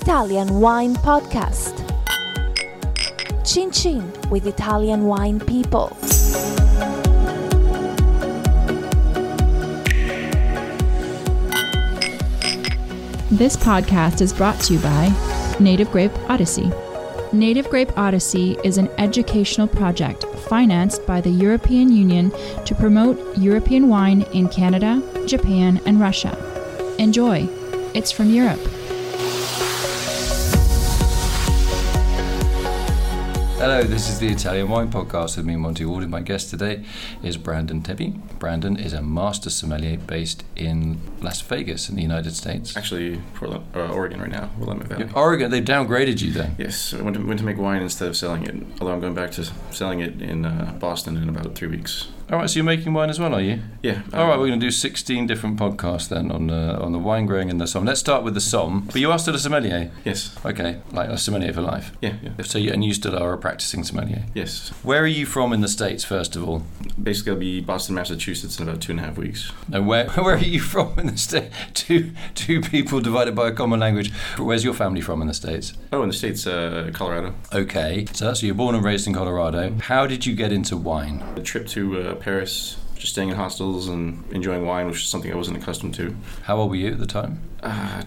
Italian Wine Podcast. Chin Chin with Italian wine people. This podcast is brought to you by Native Grape Odyssey. Native Grape Odyssey is an educational project financed by the European Union to promote European wine in Canada, Japan, and Russia. Enjoy! It's from Europe. Hello, this is the Italian Wine Podcast with me, Monty Waldin. And my guest today is Brandon Tebbe. Brandon is a master sommelier based in Las Vegas in the United States. Actually, Portland, uh, Oregon right now, Willamette Valley. Oregon, they've downgraded you then. Yes, I went to, went to make wine instead of selling it. Although I'm going back to selling it in uh, Boston in about three weeks. All right, so you're making wine as well, are you? Yeah. All right, we're going to do 16 different podcasts then on uh, on the wine growing and the somm. Let's start with the somm. But you are still a sommelier. Yes. Okay, like a sommelier for life. Yeah. Yeah. So you, and you still are a practicing sommelier. Yes. Where are you from in the states, first of all? Basically, I'll be Boston, Massachusetts in about two and a half weeks. And where where are you from in the state? Two two people divided by a common language. Where's your family from in the states? Oh, in the states, uh, Colorado. Okay, so that's you're born and raised in Colorado. How did you get into wine? A trip to uh, Paris, just staying in hostels and enjoying wine, which is something I wasn't accustomed to. How old were you at the time? Uh,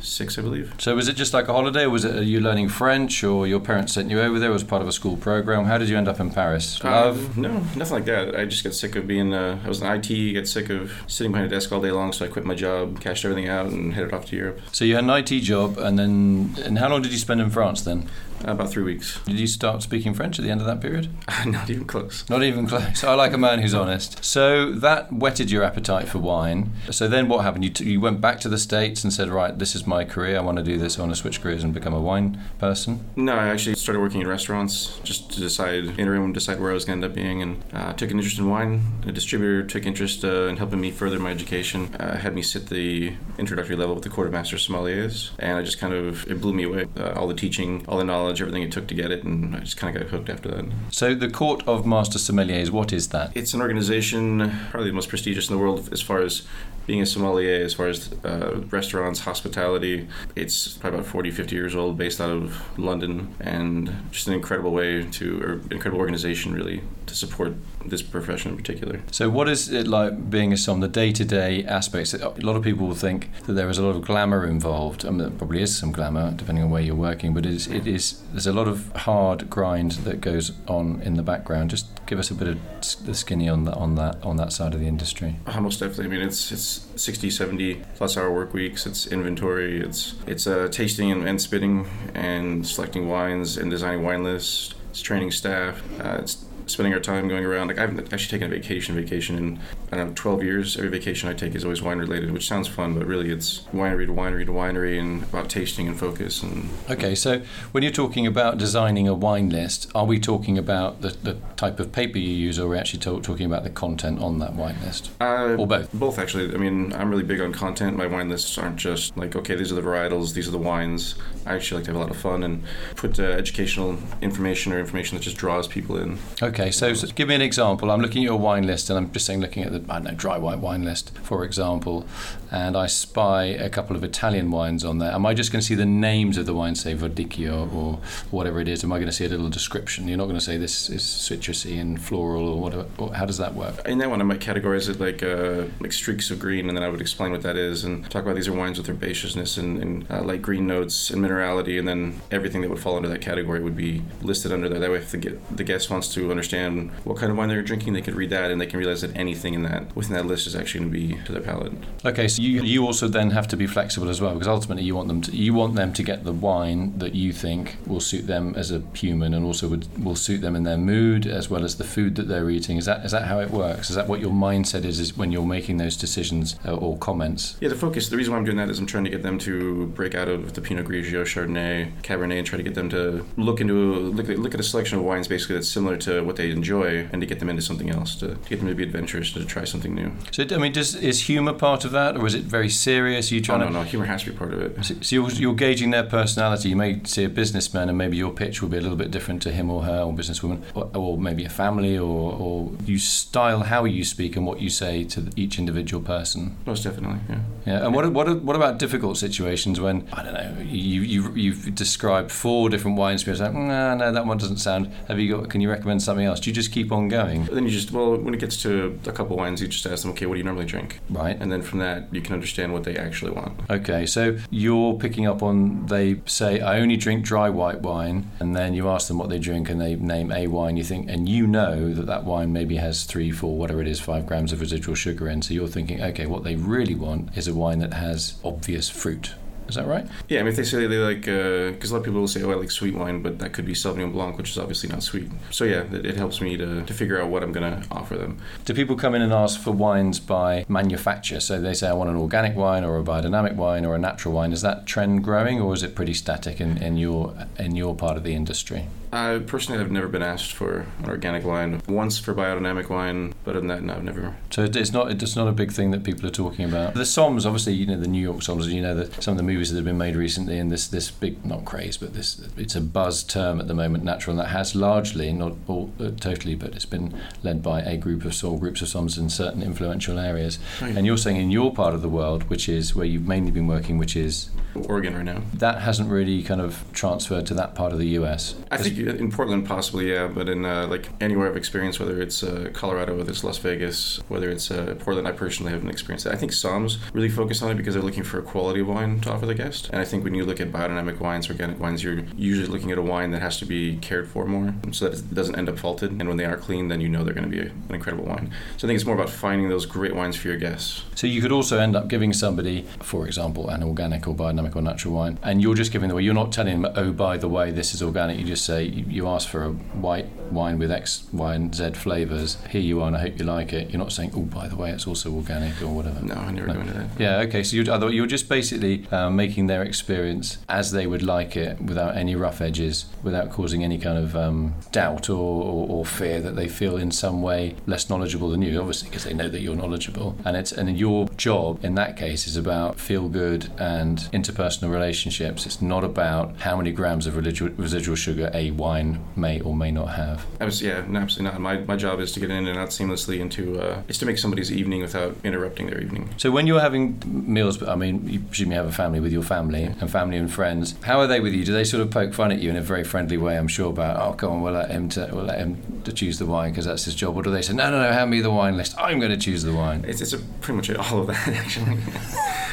26, I believe. So was it just like a holiday, or was it you learning French, or your parents sent you over there as part of a school program? How did you end up in Paris? Love. Um, no, nothing like that. I just got sick of being. Uh, I was in IT. Got sick of sitting behind a desk all day long, so I quit my job, cashed everything out, and headed off to Europe. So you had an IT job, and then and how long did you spend in France then? Uh, about three weeks. Did you start speaking French at the end of that period? Not even close. Not even close. I like a man who's honest. So that whetted your appetite for wine. So then what happened? You, t- you went back to the States and said, right, this is my career. I want to do this. I want to switch careers and become a wine person. No, I actually started working in restaurants just to decide, interim, decide where I was going to end up being, and uh, took an interest in wine. A distributor took interest uh, in helping me further my education. Uh, had me sit the introductory level with the Court of Master Sommeliers, and I just kind of it blew me away. Uh, all the teaching, all the knowledge, everything it took to get it, and I just kind of got hooked after that. So the Court of Master Sommeliers, what is that? It's an organization, probably the most prestigious in the world as far as being a sommelier, as far as uh, restaurants, hospitality. It's probably about 40, 50 years old, based out of London, and just an incredible way to, or incredible organization really, to support this profession in particular. So what is it like being a somm, the day-to-day aspects? A lot of people will think that there is a lot of glamour involved. I mean, there probably is some glamour, depending on where you're working, but it is, it is there's a lot of hard grind that goes on in the background. Just give us a bit of the skinny on that, on that, on that side of the industry. Uh, most definitely. I mean, it's it's 60, 70 plus hour work weeks. It's inventory. It's it's uh, tasting and, and spitting and selecting wines and designing wine lists. It's training staff. Uh, it's spending our time going around. Like I haven't actually taken a vacation, vacation in I don't know, 12 years. Every vacation I take is always wine related, which sounds fun, but really it's winery to winery to winery and about tasting and focus. And okay, so when you're talking about designing a wine list, are we talking about the, the type of paper you use, or are we actually talk, talking about the content on that wine list, uh, or both? Both actually. I mean, I'm really big on content. My wine lists aren't just like okay, these are the varietals, these are the wines. I actually like to have a lot of fun and put uh, educational information or information that just draws people in. Okay, so, so, give me an example. I'm looking at your wine list, and I'm just saying, looking at the I don't know dry white wine list, for example, and I spy a couple of Italian wines on there. Am I just going to see the names of the wines, say Verdicchio or whatever it is? Am I going to see a little description? You're not going to say this is citrusy and floral or whatever. How does that work? In that one, I might categorize it like uh, like streaks of green, and then I would explain what that is and talk about these are wines with herbaceousness and, and uh, light green notes and minerality, and then everything that would fall under that category would be listed under there. That way, if the, the guest wants to understand what kind of wine they're drinking, they could read that and they can realize that anything in that within that list is actually going to be to their palate. Okay, so you you also then have to be flexible as well because ultimately you want them to you want them to get the wine that you think will suit them as a human and also would will suit them in their mood as well as the food that they're eating. Is that is that how it works? Is that what your mindset is, is when you're making those decisions uh, or comments? Yeah, the focus. The reason why I'm doing that is I'm trying to get them to break out of the Pinot Grigio, Chardonnay, Cabernet, and try to get them to look into look look at a selection of wines basically that's similar to what they enjoy, and to get them into something else, to, to get them to be adventurous, to try try something new. So, I mean, does, is humour part of that, or is it very serious? Are you Oh, trying no, to? no, humor has to be part of it. So so you're, you're gauging their personality. You may see a businessman, and maybe your pitch will be a little bit different to him or her, or businesswoman, or, or maybe a family, or, or you style how you speak and what you say to each individual person. Most definitely, yeah. Yeah, and what what what about difficult situations when I don't know you you you've described four different wine spirits? Like, no, no, that one doesn't sound. Have you got? Can you recommend something else? Do you just keep on going? But then you just, well, when it gets to a couple wines, you just ask them, okay, what do you normally drink? Right. And then from that, you can understand what they actually want. Okay, so you're picking up on they say I only drink dry white wine, and then you ask them what they drink, and they name a wine. You think, and you know that that wine maybe has three, four, whatever it is, five grams of residual sugar in. So you're thinking, okay, what they really want is a wine that has obvious fruit. Is that right? Yeah, I mean, if they say they like, uh, because a lot of people will say, oh, I like sweet wine, but that could be Sauvignon Blanc, which is obviously not sweet. So yeah, it, it helps me to, to figure out what I'm going to offer them. Do people come in and ask for wines by manufacturer? So they say, I want an organic wine or a biodynamic wine or a natural wine. Is that trend growing or is it pretty static in, in your in your part of the industry? I personally have never been asked for an organic wine. Once for biodynamic wine, but other than that, no, I've never. So it's not it's not a big thing that people are talking about. The Somms, obviously, you know the New York Somms. You know that some of the movies that have been made recently, and this this big not craze, but this it's a buzz term at the moment, natural, and that has largely not all uh, totally, but it's been led by a group of or groups of Somms in certain influential areas. Right. And you're saying in your part of the world, which is where you've mainly been working, which is Oregon right now. that hasn't really kind of transferred to that part of the US. I think in Portland, possibly, yeah, but in uh, like anywhere I've experienced, whether it's uh, Colorado, whether it's Las Vegas, whether it's uh, Portland, I personally haven't experienced it. I think Somms really focus on it because they're looking for a quality of wine to offer the guest. And I think when you look at biodynamic wines, organic wines, you're usually looking at a wine that has to be cared for more so that it doesn't end up faulted. And when they are clean, then you know they're going to be a, an incredible wine. So I think it's more about finding those great wines for your guests. So you could also end up giving somebody, for example, an organic or biodynamic or natural wine, and you're just giving them. You're not telling them, oh, by the way, this is organic. You just say you, ask for a white wine with X, Y, and Z flavors. Here you are, and I hope you like it. You're not saying, oh, by the way, it's also organic or whatever. No, I never No. into that. Yeah, okay. So you're, you're just basically uh, making their experience as they would like it, without any rough edges, without causing any kind of um, doubt or, or, or fear that they feel in some way less knowledgeable than you. Obviously, because they know that you're knowledgeable, and it's and your job in that case is about feel good and interpersonal relationships. It's not about how many grams of residual sugar a wine may or may not have. I was, yeah, no, absolutely not. My, my job is to get in and out seamlessly into, uh, it's to make somebody's evening without interrupting their evening. So when you're having meals, I mean, you presume you have a family with your family and family and friends. How are they with you? Do they sort of poke fun at you in a very friendly way? I'm sure about, oh, come on, we'll let him to we'll let him to choose the wine because that's his job. Or do they say, no, no, no, hand me the wine list. I'm going to choose the wine. It's, it's a, pretty much all of that, actually.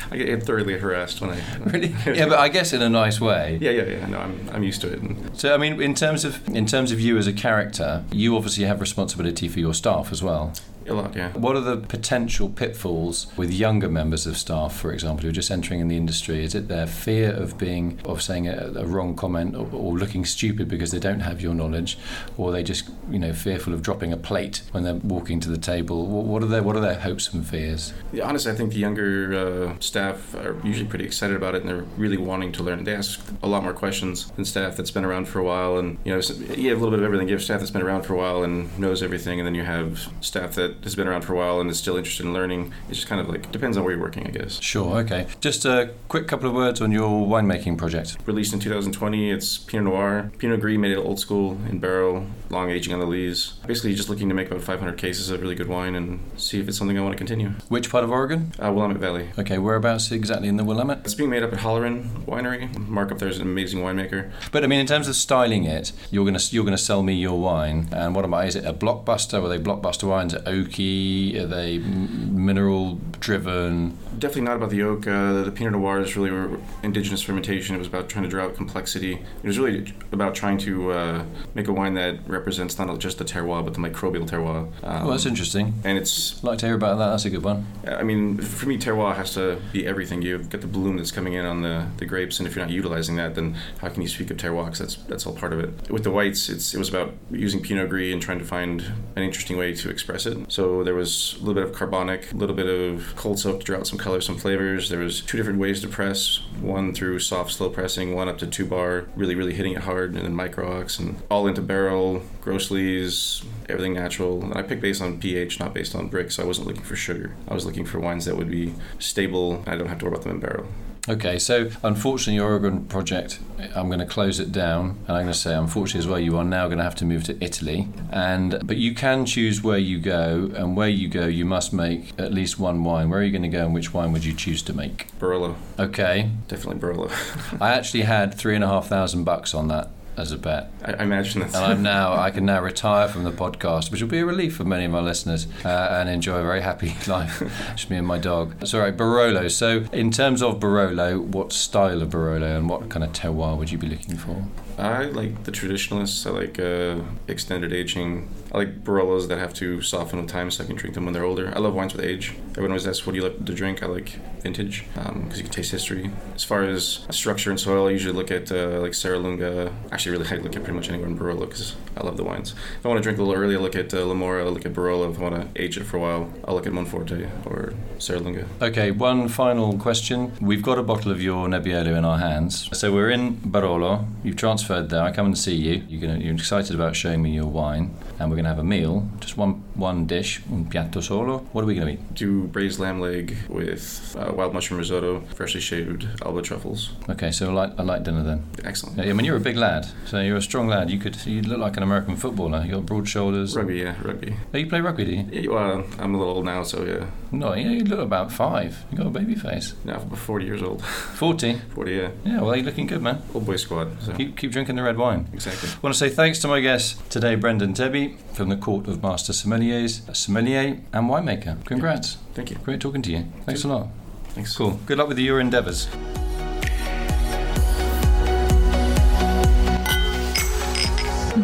I get thoroughly harassed when I. Really? Yeah, but I guess in a nice way. Yeah, yeah, yeah. No, I'm, I'm used to it. And So I mean, in terms of in terms of you as a character, you obviously have responsibility for your staff as well. A lot, yeah. What are the potential pitfalls with younger members of staff, for example, who are just entering in the industry? Is it their fear of being of saying a, a wrong comment or, or looking stupid because they don't have your knowledge, or they just you know fearful of dropping a plate when they're walking to the table? What are their what are their hopes and fears? Yeah, honestly, I think the younger uh, staff are usually pretty excited about it, and they're really wanting to learn. They ask a lot more questions than staff that's been around for a while, and you know, you have a little bit of everything. You have staff that's been around for a while and knows everything, and then you have staff that has been around for a while and is still interested in learning. It's just kind of like depends on where you're working, I guess. Sure, okay. Just a quick couple of words on your winemaking project. Released in 2020, it's Pinot Noir. Pinot Gris made it old school in barrel, long aging on the lees. Basically, just looking to make about 500 cases of really good wine and see if it's something I want to continue. Which part of Oregon? Uh, Willamette Valley. Okay, whereabouts exactly in the Willamette? It's being made up at Halloran Winery. Mark up there is an amazing winemaker. But I mean, in terms of styling it, you're gonna you're gonna sell me your wine, and what am I? Is it a blockbuster? Are they blockbuster wines? Are oaky? Are they mineral driven? Definitely not about the oak. Uh, the Pinot Noir is really were indigenous fermentation. It was about trying to draw out complexity. It was really about trying to uh, make a wine that represents not just the terroir, but the microbial terroir. Um, Oh, that's interesting. And it's, I'd like to hear about that. That's a good one. I mean, for me, terroir has to be everything. You've got the bloom that's coming in on the, the grapes, and if you're not utilizing that, then how can you speak of terroir? 'Cause that's that's all part of it. With the whites, it's it was about using Pinot Gris and trying to find an interesting way to express it. So there was a little bit of carbonic, a little bit of cold soak to draw out some color, some flavors. There was two different ways to press, one through soft, slow pressing, one up to two bar, really, really hitting it hard, and then micro ox, and all into barrel, gross lees, everything natural. And I picked based on pH, not based on Brix, so I wasn't looking for sugar. I was looking for wines that would be stable, I don't have to worry about them in barrel. Okay, so unfortunately, your Oregon project, I'm going to close it down, and I'm going to say, unfortunately, as well, you are now going to have to move to Italy, and but you can choose where you go, and where you go, you must make at least one wine. Where are you going to go, and which wine would you choose to make? Barolo, Okay, definitely Barolo. I actually had three and a half thousand bucks on that as a bet. I, I imagine that's. And I'm now I can now retire from the podcast, which will be a relief for many of my listeners, uh, and enjoy a very happy life. Just me and my dog. That's all right, Barolo. So, in terms of Barolo, what style of Barolo and what kind of terroir would you be looking for? I like the traditionalists. I like uh, extended aging. I like Barolos that have to soften with time so I can drink them when they're older. I love wines with age. Everyone always asks, what do you like to drink? I like vintage because you can taste history. As far as structure and soil, I usually look at uh, like Serralunga. Actually, really, I look at pretty much anywhere in Barolo because I love the wines. If I want to drink a little early, I look at uh, La Morra. I look at Barolo. If I want to age it for a while, I'll look at Monforte or Serralunga. Okay, one final question. We've got a bottle of your Nebbiolo in our hands. So we're in Barolo. You've transferred there. I come and see you. You're, gonna, you're excited about showing me your wine, and we're going to have a meal. Just one one dish, un piatto solo. What are we going to eat? Do braised lamb leg with uh, wild mushroom risotto, freshly shaved Alba truffles. Okay, so a light, a light dinner then. Excellent. Yeah, I mean, you're a big lad, so you're a strong lad. You could you look like an American footballer. You got broad shoulders. Rugby, yeah, rugby. Oh, you play rugby, do you? Yeah, well, I'm a little old now, so yeah. No, you, you look about five. You got a baby face. Now I'm 40 years old. Forty. 40, yeah. Yeah, well, you're looking good, man. Old boy squad. So Keep, keep drinking the red wine. exactly. I want to say thanks to my guest today, Brendan Tebbe from the Court of Master Sommeliers, sommelier and winemaker. Congrats. Thank you. Great talking to you. Thanks a lot. Thanks. Cool. Good luck with your endeavours.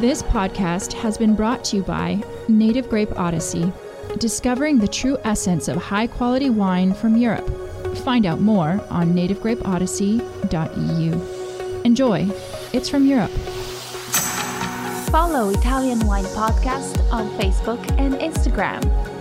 This podcast has been brought to you by Native Grape Odyssey, discovering the true essence of high quality wine from Europe. Find out more on nativegrapeodyssey.eu. Enjoy. It's from Europe. Follow Italian Wine Podcast on Facebook and Instagram.